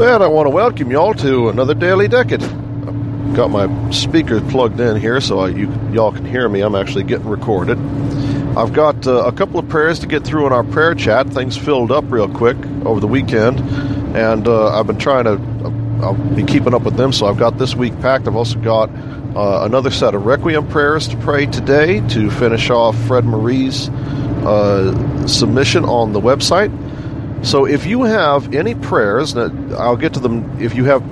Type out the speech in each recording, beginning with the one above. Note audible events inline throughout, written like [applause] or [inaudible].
And I want to welcome y'all to another Daily Decade. I've got my speakers plugged in here so I, you, y'all can hear me. I'm actually getting recorded. I've got uh, a couple of prayers to get through in our prayer chat. Things filled up real quick over the weekend, and uh, I've been trying to. Uh, I'll be keeping up with them, so I've got this week packed. I've also got uh, another set of Requiem prayers to pray today to finish off Fred Marie's uh, submission on the website. So if you have any prayers, I'll get to them. If you have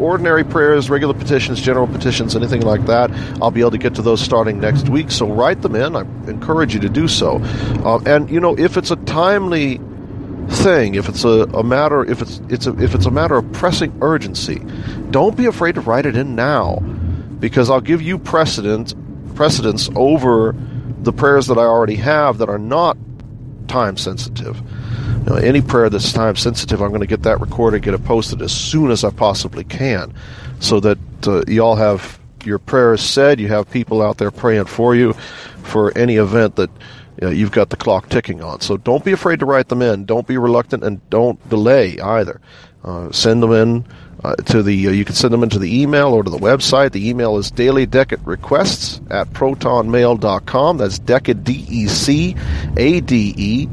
ordinary prayers, regular petitions, general petitions, anything like that, I'll be able to get to those starting next week. So write them in. I encourage you to do so. Uh, and you know, if it's a timely thing, if it's a, a matter, if it's it's a, if it's a matter of pressing urgency, don't be afraid to write it in now, because I'll give you precedent precedence over the prayers that I already have that are not time sensitive. Know, any prayer that's time sensitive, I'm going to get that recorded, get it posted as soon as I possibly can, so that uh, you all have your prayers said. You have people out there praying for you for any event that you know, you've got the clock ticking on. So don't be afraid to write them in. Don't be reluctant, and don't delay either. Uh, send them in uh, to the. Uh, you can send them into the email or to the website. The email is daily decade requests at protonmail.com. That's decade d e c a d e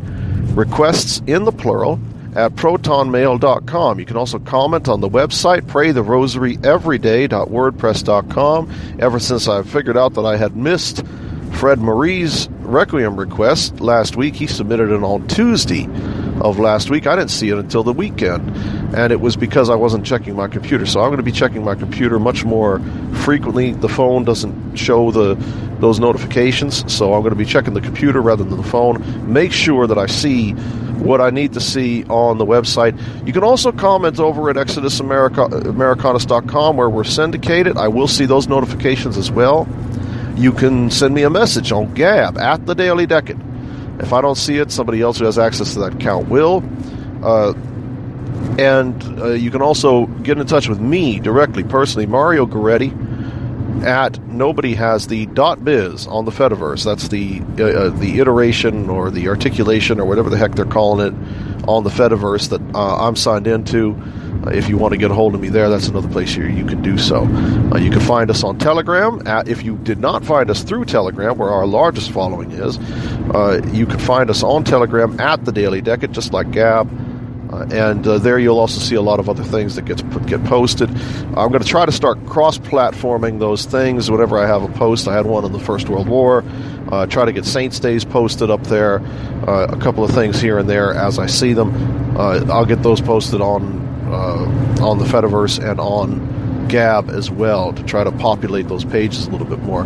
requests in the plural at protonmail.com. You can also comment on the website, praytherosaryeveryday.wordpress.com. Ever since I figured out that I had missed Fred Marie's Requiem request last week, he submitted it on Tuesday of last week. I didn't see it until the weekend, and it was because I wasn't checking my computer. So I'm going to be checking my computer much more frequently. The phone doesn't show the those notifications, so I'm going to be checking the computer rather than the phone. Make sure that I see what I need to see on the website. You can also comment over at ExodusAmericanus.com where we're syndicated. I will see those notifications as well. You can send me a message on Gab at the Daily Decade. If I don't see it, somebody else who has access to that account will. Uh, and uh, you can also get in touch with me directly, personally, Mario Goretti at nobody has the dot .biz on the Fediverse. That's the uh, uh, the iteration or the articulation or whatever the heck they're calling it on the Fediverse that uh, I'm signed into. Uh, if you want to get a hold of me there, that's another place here you can do so. Uh, you can find us on Telegram. At, if you did not find us through Telegram, where our largest following is, uh, you can find us on Telegram at the Daily Decade, just like Gab. Uh, and uh, there you'll also see a lot of other things that gets get posted. I'm going to try to start cross-platforming those things whenever I have a post. I had one in the First World War. Uh, try to get Saints Days posted up there. Uh, a couple of things here and there as I see them. Uh, I'll get those posted on on the Fediverse and on Gab as well to try to populate those pages a little bit more.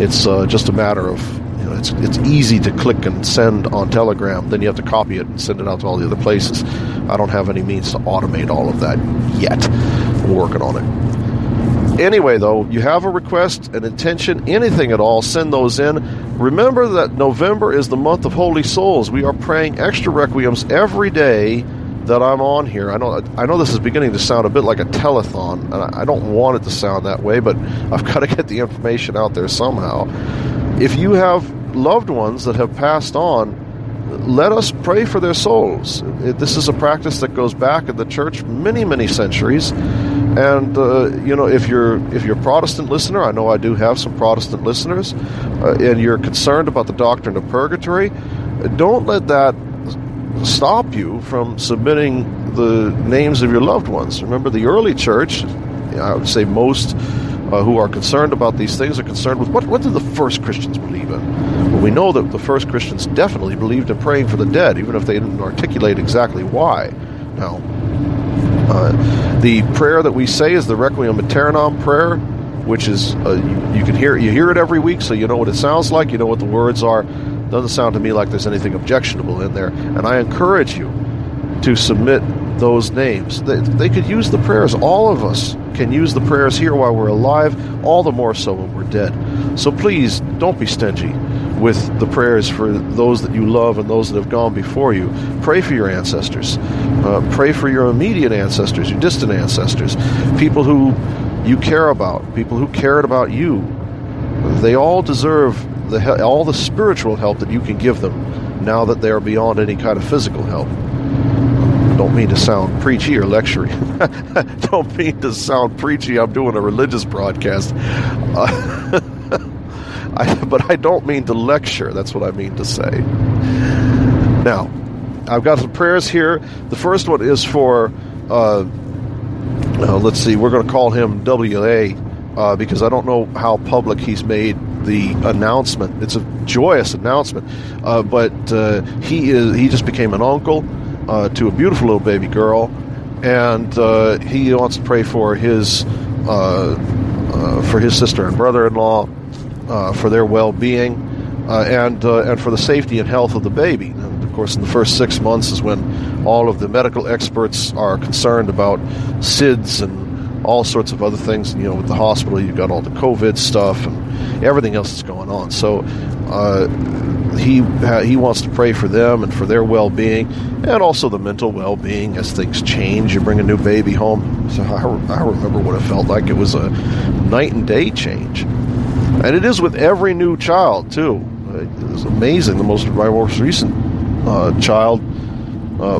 It's just a matter of you know, it's it's easy to click and send on Telegram. Then you have to copy it and send it out to all the other places. I don't have any means to automate all of that yet. I'm working on it. Anyway, though, you have a request, an intention, anything at all, send those in. Remember that November is the month of Holy Souls. We are praying extra requiems every day that I'm on here. I know I know this is beginning to sound a bit like a telethon, and I don't want it to sound that way, but [laughs] I've got to get the information out there somehow. If you have loved ones that have passed on, let us pray for their souls. This is a practice that goes back in the church many, many centuries. And uh, you know, if you're if you're a Protestant listener, I know I do have some Protestant listeners, uh, and you're concerned about the doctrine of purgatory, don't let that stop you from submitting the names of your loved ones. Remember, the early church, I would say most uh, who are concerned about these things are concerned with what, what did the first Christians believe in? Well, we know that the first Christians definitely believed in praying for the dead, even if they didn't articulate exactly why. Now, uh, the prayer that we say is the Requiem Aeternam prayer, which is uh, you, you, can hear you hear it every week, so you know what it sounds like, you know what the words are. Doesn't sound to me like there's anything objectionable in there, and I encourage you to submit those names. They, they could use the prayers. All of us can use the prayers here while we're alive, all the more so when we're dead. So please don't be stingy with the prayers for those that you love and those that have gone before you. Pray for your ancestors. Uh, pray for your immediate ancestors, your distant ancestors, people who you care about, people who cared about you. They all deserve the all the spiritual help that you can give them now that they are beyond any kind of physical help. don't mean to sound preachy or lectury. [laughs] don't mean to sound preachy. I'm doing a religious broadcast. Uh, [laughs] [laughs] I, but I don't mean to lecture. That's what I mean to say. Now, I've got some prayers here. The first one is for, uh, uh, let's see, we're going to call him WA uh, because I don't know how public he's made the announcement. It's a joyous announcement, uh, but uh, he is he just became an uncle uh, to a beautiful little baby girl, and he wants to pray for his for his sister and brother-in-law uh, for their well-being uh, and uh, and for the safety and health of the baby. And of course, in the first six months is when all of the medical experts are concerned about SIDS and all sorts of other things. You know, with the hospital, you've got all the COVID stuff and everything else that's going on. So uh, he he wants to pray for them and for their well-being, and also the mental well-being as things change. You bring a new baby home. So I, I remember what it felt like. It was a night and day change. And it is with every new child, too. It was amazing. The most, my most recent uh, child uh,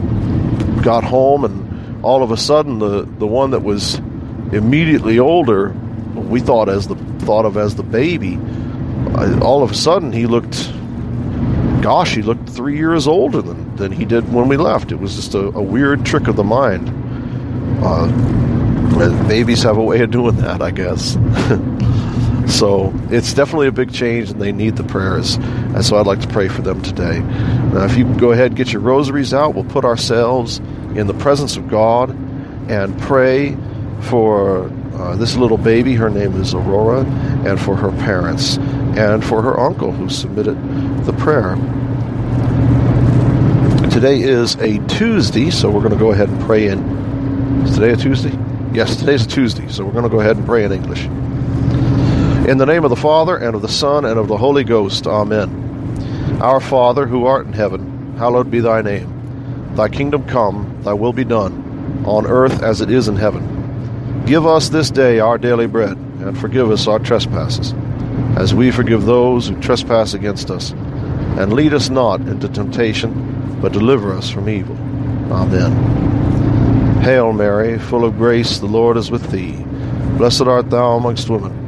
got home, and all of a sudden, the, the one that was immediately older, we thought as the thought of as the baby, all of a sudden he looked, gosh, he looked three years older than, than he did when we left. It was just a, a weird trick of the mind. Uh, babies have a way of doing that, I guess. [laughs] So it's definitely a big change, and they need the prayers. And so I'd like to pray for them today. Now, if you go ahead and get your rosaries out, we'll put ourselves in the presence of God and pray for uh, this little baby. Her name is Aurora, and for her parents, and for her uncle who submitted the prayer. Today is a Tuesday, so we're going to go ahead and pray in. Is today a Tuesday? Yes, today's a Tuesday, so we're going to go ahead and pray in English. In the name of the Father, and of the Son, and of the Holy Ghost. Amen. Our Father, who art in heaven, hallowed be thy name. Thy kingdom come, thy will be done, on earth as it is in heaven. Give us this day our daily bread, and forgive us our trespasses, as we forgive those who trespass against us. And lead us not into temptation, but deliver us from evil. Amen. Hail Mary, full of grace, the Lord is with thee. Blessed art thou amongst women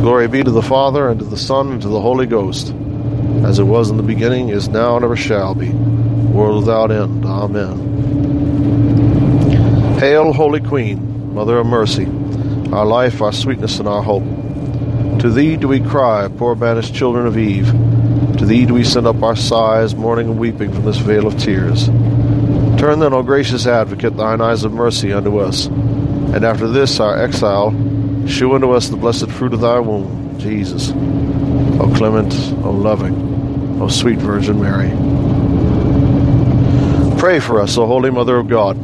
Glory be to the Father, and to the Son, and to the Holy Ghost, as it was in the beginning, is now, and ever shall be, world without end. Amen. Hail, Holy Queen, Mother of Mercy, our life, our sweetness, and our hope. To thee do we cry, poor banished children of Eve. To thee do we send up our sighs, mourning and weeping from this vale of tears. Turn then, O gracious advocate, thine eyes of mercy unto us, and after this our exile, shew unto us the blessed fruit of thy womb, Jesus. O clement, O loving, O sweet Virgin Mary. Pray for us, O Holy Mother of God,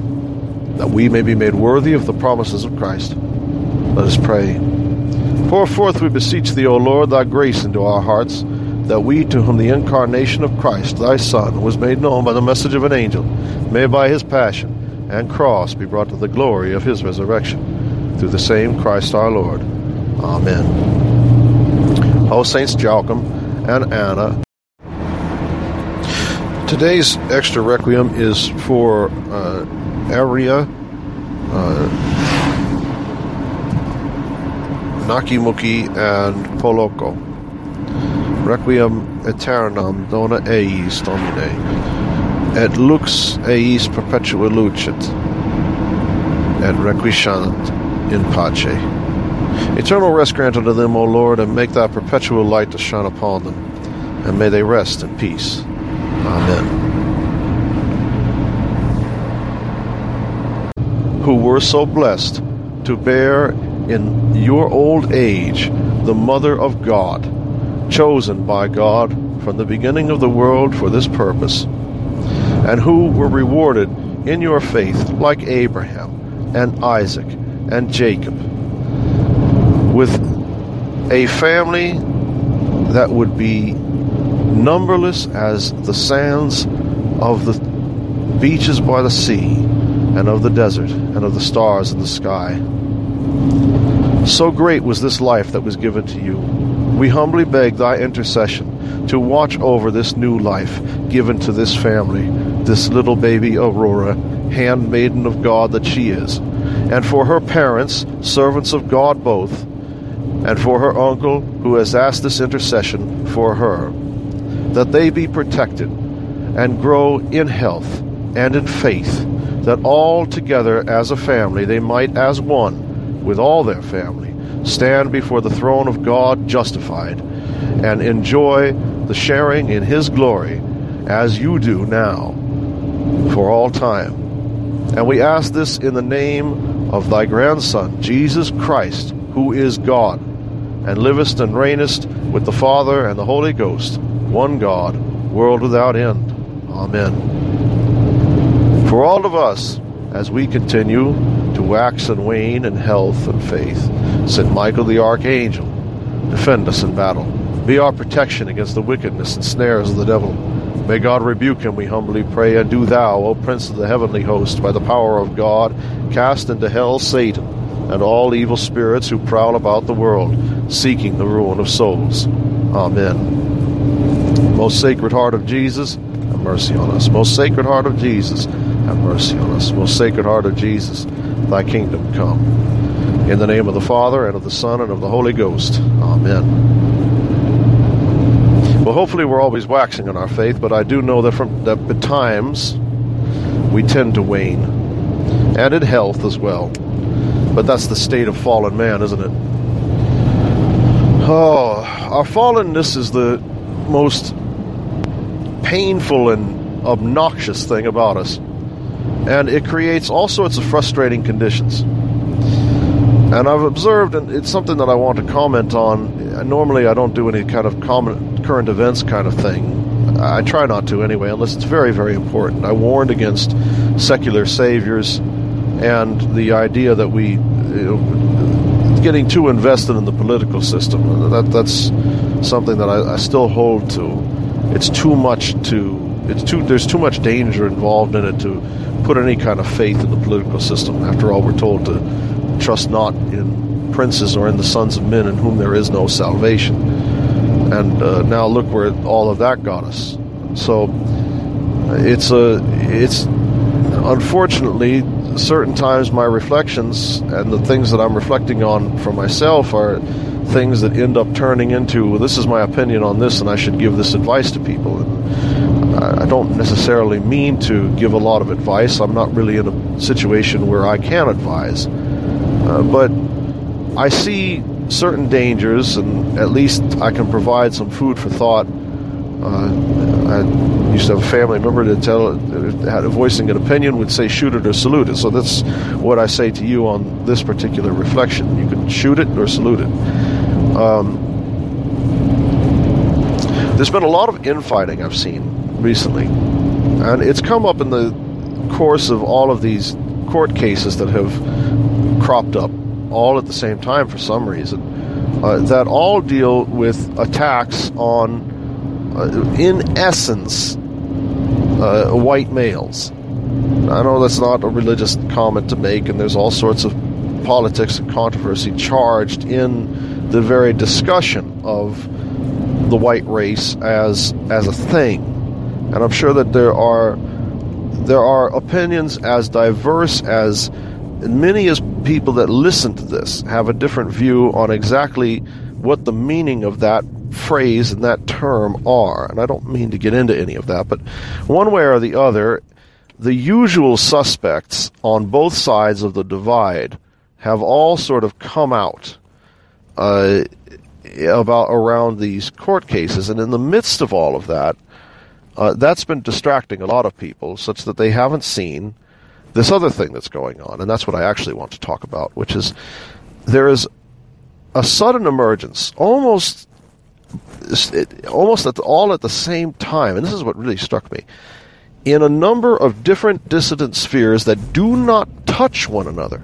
that we may be made worthy of the promises of Christ. Let us pray. Pour forth, we beseech thee, O Lord, thy grace into our hearts, that we, to whom the incarnation of Christ, thy Son, was made known by the message of an angel, may by his passion and cross be brought to the glory of his resurrection. Through the same Christ our Lord. Amen. O Saints Joachim and Anna, today's extra requiem is for uh, Eria. Uh, Nakimuki and Poloko. Requiem aeternam dona eis Domine, et lux eis perpetua lucet, et requiescant in pace. Eternal rest grant unto them, O Lord, and make thy perpetual light to shine upon them, and may they rest in peace. Amen. Who were so blessed to bear in your old age the Mother of God, chosen by God from the beginning of the world for this purpose, and who were rewarded in your faith like Abraham and Isaac and Jacob, with a family that would be numberless as the sands of the beaches by the sea, and of the desert, and of the stars in the sky. So great was this life that was given to you. We humbly beg thy intercession to watch over this new life given to this family, this little baby Aurora, handmaiden of God that she is, and for her parents, servants of God both, and for her uncle who has asked this intercession for her, that they be protected and grow in health and in faith, that all together as a family they might as one with all their family, stand before the throne of God justified, and enjoy the sharing in His glory as you do now, for all time. And we ask this in the name of thy grandson, Jesus Christ, who is God, and livest and reignest with the Father and the Holy Ghost, one God, world without end. Amen. For all of us, as we continue to wax and wane in health and faith. Saint Michael the Archangel, defend us in battle. Be our protection against the wickedness and snares of the devil. May God rebuke him, we humbly pray, and do thou, O Prince of the heavenly host, by the power of God, cast into hell Satan and all evil spirits who prowl about the world, seeking the ruin of souls. Amen. Most Sacred Heart of Jesus, have mercy on us. Most Sacred Heart of Jesus, have mercy on us. Most Sacred Heart of Jesus, thy kingdom come. In the name of the Father, and of the Son, and of the Holy Ghost. Amen. Well, hopefully we're always waxing in our faith, but I do know that from that at times we tend to wane. And in health as well. But that's the state of fallen man, isn't it? Oh, our fallenness is the most painful and obnoxious thing about us and it creates all sorts of frustrating conditions. And I've observed, and it's something that I want to comment on. Normally, I don't do any kind of current events kind of thing. I try not to anyway, unless it's very, very important. I warned against secular saviors and the idea that we you know, getting too invested in the political system. That that's something that I, I still hold to. It's too much to. It's too. There's too much danger involved in it to put any kind of faith in the political system. After all, we're told to trust not in princes or in the sons of men in whom there is no salvation. And uh, now look where all of that got us. So it's a it's unfortunately certain times my reflections and the things that I'm reflecting on for myself are things that end up turning into well, this is my opinion on this, and I should give this advice to people. And I don't necessarily mean to give a lot of advice. I'm not really in a situation where I can advise, uh, but I see certain dangers, and at least I can provide some food for thought. Uh, I used to have a family member to tell, had a voicing an opinion, would say shoot it or salute it. So that's what I say to you on this particular reflection. You can shoot it or salute it. Um, there's been a lot of infighting I've seen recently, and it's come up in the course of all of these court cases that have cropped up all at the same time for some reason, uh, that all deal with attacks on, uh, in essence, uh, white males. I know that's not a religious comment to make, and there's all sorts of politics and controversy charged in the very discussion of the white race as as a thing. And I'm sure that there are there are opinions as diverse as many as people that listen to this have a different view on exactly what the meaning of that phrase and that term are. And I don't mean to get into any of that, but one way or the other, the usual suspects on both sides of the divide have all sort of come out uh, about around these court cases, and in the midst of all of that, uh, that's been distracting a lot of people, such that they haven't seen this other thing that's going on, and that's what I actually want to talk about, which is there is a sudden emergence, almost, almost at the, all at the same time, and this is what really struck me, in a number of different dissident spheres that do not touch one another.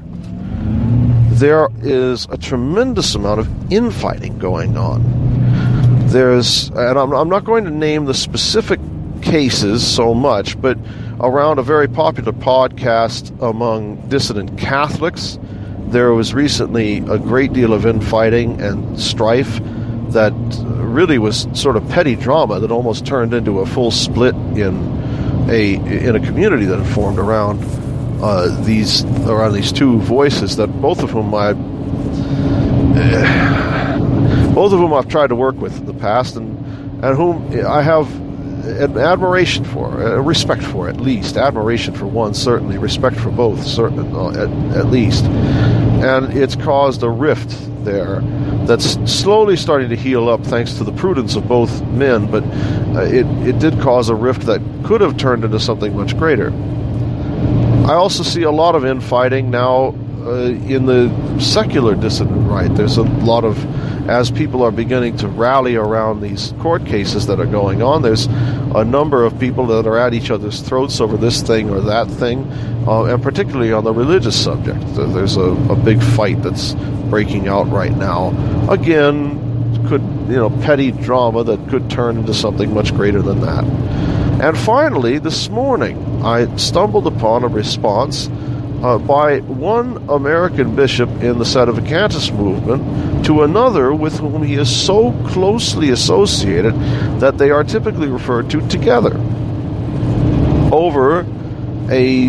There is a tremendous amount of infighting going on. There's, and I'm, I'm not going to name the specific cases so much, but around a very popular podcast among dissident Catholics. There was recently a great deal of infighting and strife that really was sort of petty drama that almost turned into a full split in a in a community that had formed around uh, these around these two voices that both of whom I [sighs] both of whom I've tried to work with in the past and and whom I have admiration for, respect for at least, admiration for one certainly, respect for both certain uh, at, at least, and it's caused a rift there that's slowly starting to heal up thanks to the prudence of both men, but uh, it it did cause a rift that could have turned into something much greater. I also see a lot of infighting now uh, in the secular dissident right. There's a lot of as people are beginning to rally around these court cases that are going on, there's a number of people that are at each other's throats over this thing or that thing, uh, and particularly on the religious subject. There's a, a big fight that's breaking out right now. Again, could you know petty drama that could turn into something much greater than that. And finally, this morning, I stumbled upon a response uh, by one American bishop in the Sedevacantists movement to another with whom he is so closely associated that they are typically referred to together. Over a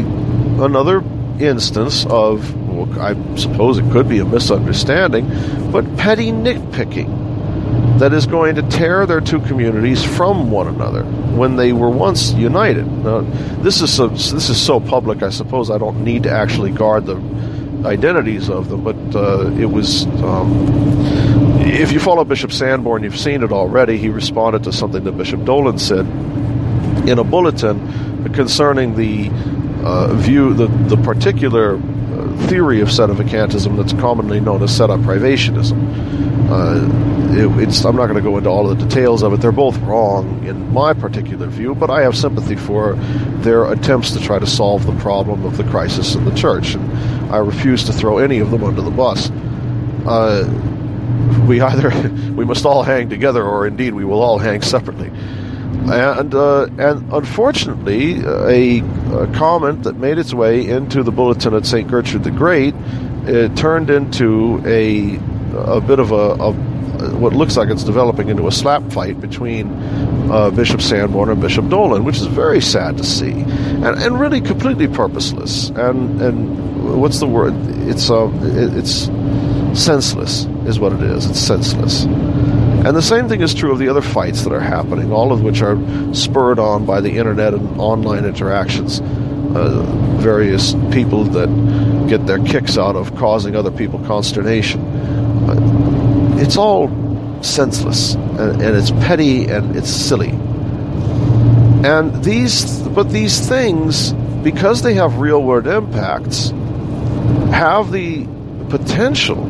another instance of well, I suppose it could be a misunderstanding, but petty nitpicking that is going to tear their two communities from one another when they were once united. Now, this is so, this is so public. I suppose I don't need to actually guard the identities of them, but uh, it was. Um, if you follow Bishop Sanborn, you've seen it already. He responded to something that Bishop Dolan said in a bulletin concerning the uh, view, the the particular theory of sedevacantism that's commonly known as sedeprivationism. Uh, it, I'm not going to go into all of the details of it. They're both wrong in my particular view, but I have sympathy for their attempts to try to solve the problem of the crisis in the church, and I refuse to throw any of them under the bus. Uh, we either [laughs] we must all hang together, or indeed we will all hang separately. And uh, and unfortunately, a, a, comment that made its way into the bulletin at St. Gertrude the Great it turned into a a bit of a, a, what looks like it's developing into a slap fight between uh, Bishop Sanborn and Bishop Dolan, which is very sad to see, and, and really completely purposeless. And and what's the word? It's uh, it, it's senseless. is what it is. It's senseless. And the same thing is true of the other fights that are happening, all of which are spurred on by the internet and online interactions. Uh, various people that get their kicks out of causing other people consternation. Uh, it's all senseless, and, and it's petty, and it's silly. And these, but these things, because they have real world impacts, have the potential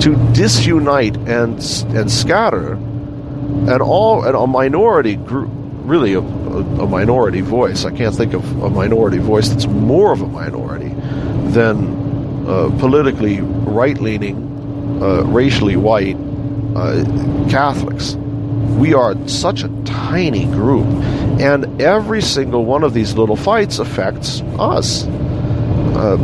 to disunite and and scatter and all and a minority group really a, a, minority voice. I can't think of a minority voice that's more of a minority than uh, politically right-leaning uh, racially white uh, catholics. We are such a tiny group and every single one of these little fights affects us. Uh,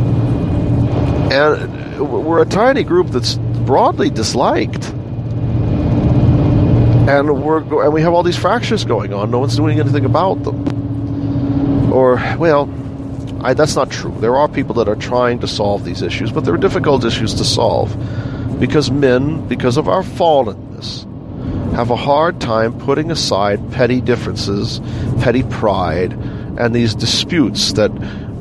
and we're a tiny group that's broadly disliked. And we're and we have all these fractures going on. No one's doing anything about them. Or well, I, that's not true. There are people that are trying to solve these issues, but they're difficult issues to solve because men, because of our fallenness, have a hard time putting aside petty differences, petty pride, and these disputes that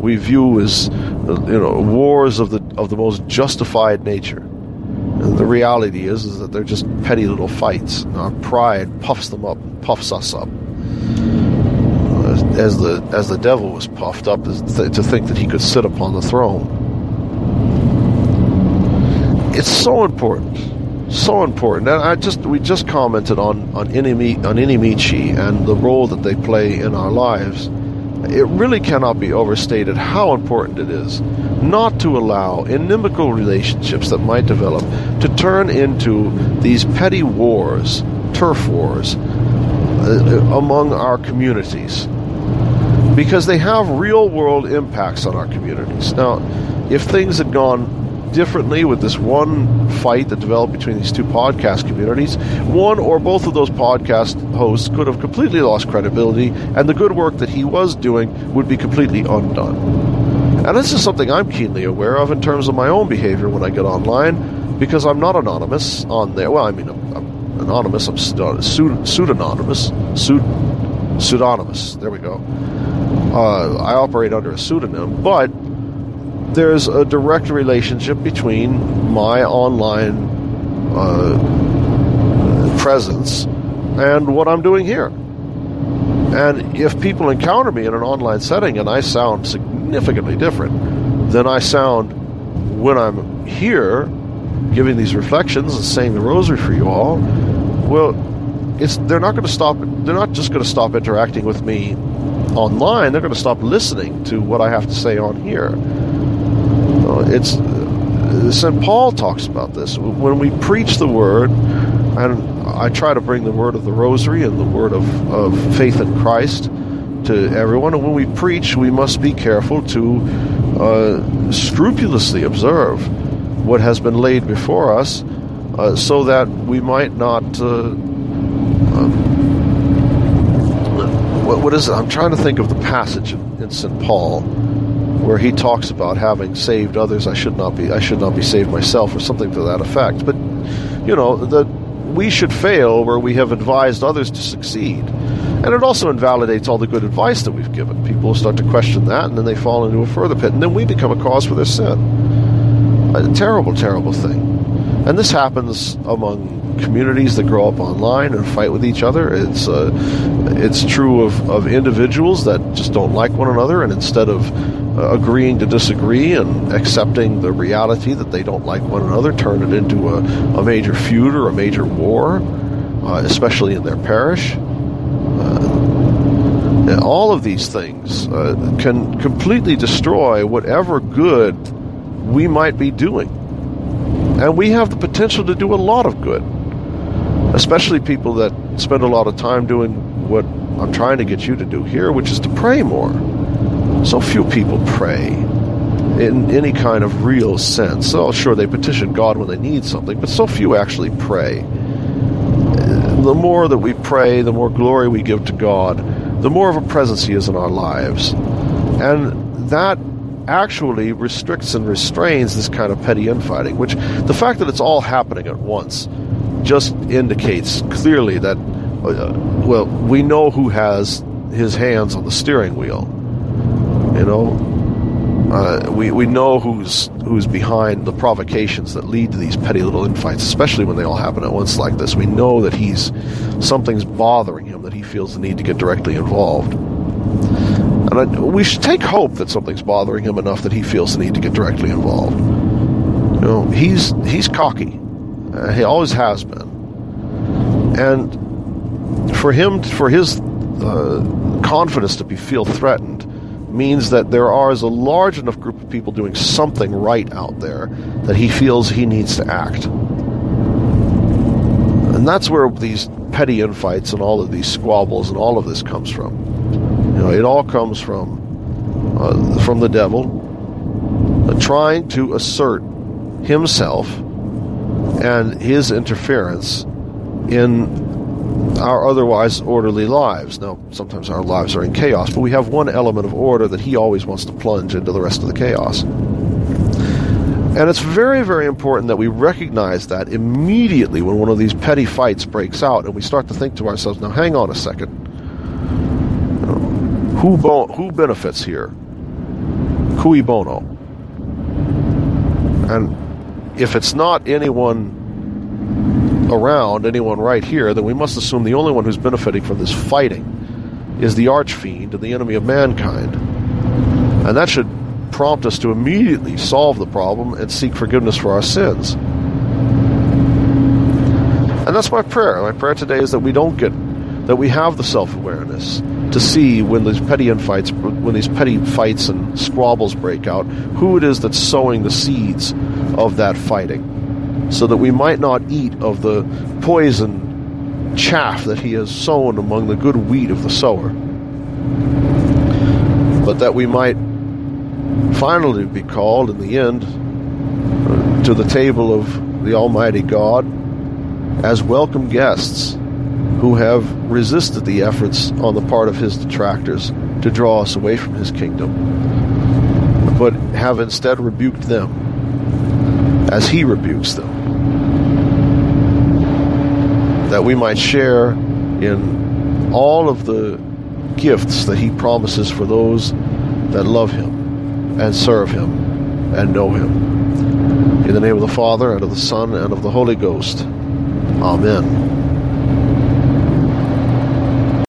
we view as you know wars of the of the most justified nature. The reality is, is that they're just petty little fights. Our pride puffs them up, puffs us up. As the as the devil was puffed up to think that he could sit upon the throne. It's so important, so important. And I just we just commented on on Inimi, on and the role that they play in our lives it really cannot be overstated how important it is not to allow inimical relationships that might develop to turn into these petty wars, turf wars, uh, among our communities. Because they have real world impacts on our communities. Now, if things had gone differently with this one fight that developed between these two podcast communities, one or both of those podcast hosts could have completely lost credibility, and the good work that he was doing would be completely undone. And this is something I'm keenly aware of in terms of my own behavior when I get online, because I'm not anonymous on there. Well, I mean, I'm, I'm anonymous, I'm pseudonymous, pseudonymous. There we go. Uh, I operate under a pseudonym, but there's a direct relationship between my online uh, presence and what I'm doing here. And if people encounter me in an online setting and I sound significantly different than I sound when I'm here giving these reflections and saying the rosary for you all, well, it's they're not going to stop they're not just going to stop interacting with me online, they're going to stop listening to what I have to say on here it's St. Paul talks about this. When we preach the word, and I try to bring the word of the rosary and the word of, of faith in Christ to everyone, and when we preach, we must be careful to uh, scrupulously observe what has been laid before us uh, so that we might not. Uh, um, what, what is it? I'm trying to think of the passage in, in St. Paul where he talks about having saved others, I should not be I should not be saved myself, or something to that effect. But you know that we should fail where we have advised others to succeed, and it also invalidates all the good advice that we've given. People start to question that, and then they fall into a further pit, and then we become a cause for their sin. A terrible, terrible thing, and this happens among communities that grow up online and fight with each other. It's uh, it's true of, of individuals that just don't like one another, and instead of uh, agreeing to disagree and accepting the reality that they don't like one another, turn it into a, a major feud or a major war, uh, especially in their parish. Uh, all of these things uh, can completely destroy whatever good we might be doing. And we have the potential to do a lot of good, especially people that spend a lot of time doing what I'm trying to get you to do here, which is to pray more so few people pray in any kind of real sense. Oh, sure, they petition God when they need something, but so few actually pray. The more that we pray, the more glory we give to God, the more of a presence He is in our lives. And that actually restricts and restrains this kind of petty infighting, which the fact that it's all happening at once just indicates clearly that, uh, well, we know who has his hands on the steering wheel. You know, uh, we, we know who's who's behind the provocations that lead to these petty little infights, especially when they all happen at once like this. We know that he's something's bothering him, that he feels the need to get directly involved. And I, we should take hope that something's bothering him enough that he feels the need to get directly involved. You know, he's he's cocky. Uh, he always has been. And for him, for his uh, confidence to be feel threatened, means that there are is a large enough group of people doing something right out there that he feels he needs to act. And that's where these petty infights and all of these squabbles and all of this comes from. You know, it all comes from uh, from the devil uh, trying to assert himself and his interference in our otherwise orderly lives. Now, sometimes our lives are in chaos, but we have one element of order that he always wants to plunge into the rest of the chaos. And it's very, very important that we recognize that immediately when one of these petty fights breaks out and we start to think to ourselves, now hang on a second. Who, who benefits here? Cui bono? And if it's not anyone around, anyone right here, then we must assume the only one who's benefiting from this fighting is the archfiend and the enemy of mankind. And that should prompt us to immediately solve the problem and seek forgiveness for our sins. And that's my prayer. My prayer today is that we don't get that we have the self-awareness to see when these petty infights when these petty fights and squabbles break out, who it is that's sowing the seeds of that fighting. So that we might not eat of the poison chaff that he has sown among the good wheat of the sower, but that we might finally be called in the end to the table of the Almighty God as welcome guests who have resisted the efforts on the part of his detractors to draw us away from his kingdom, but have instead rebuked them as he rebukes them that we might share in all of the gifts that he promises for those that love him and serve him and know him. In the name of the Father, and of the Son, and of the Holy Ghost. Amen.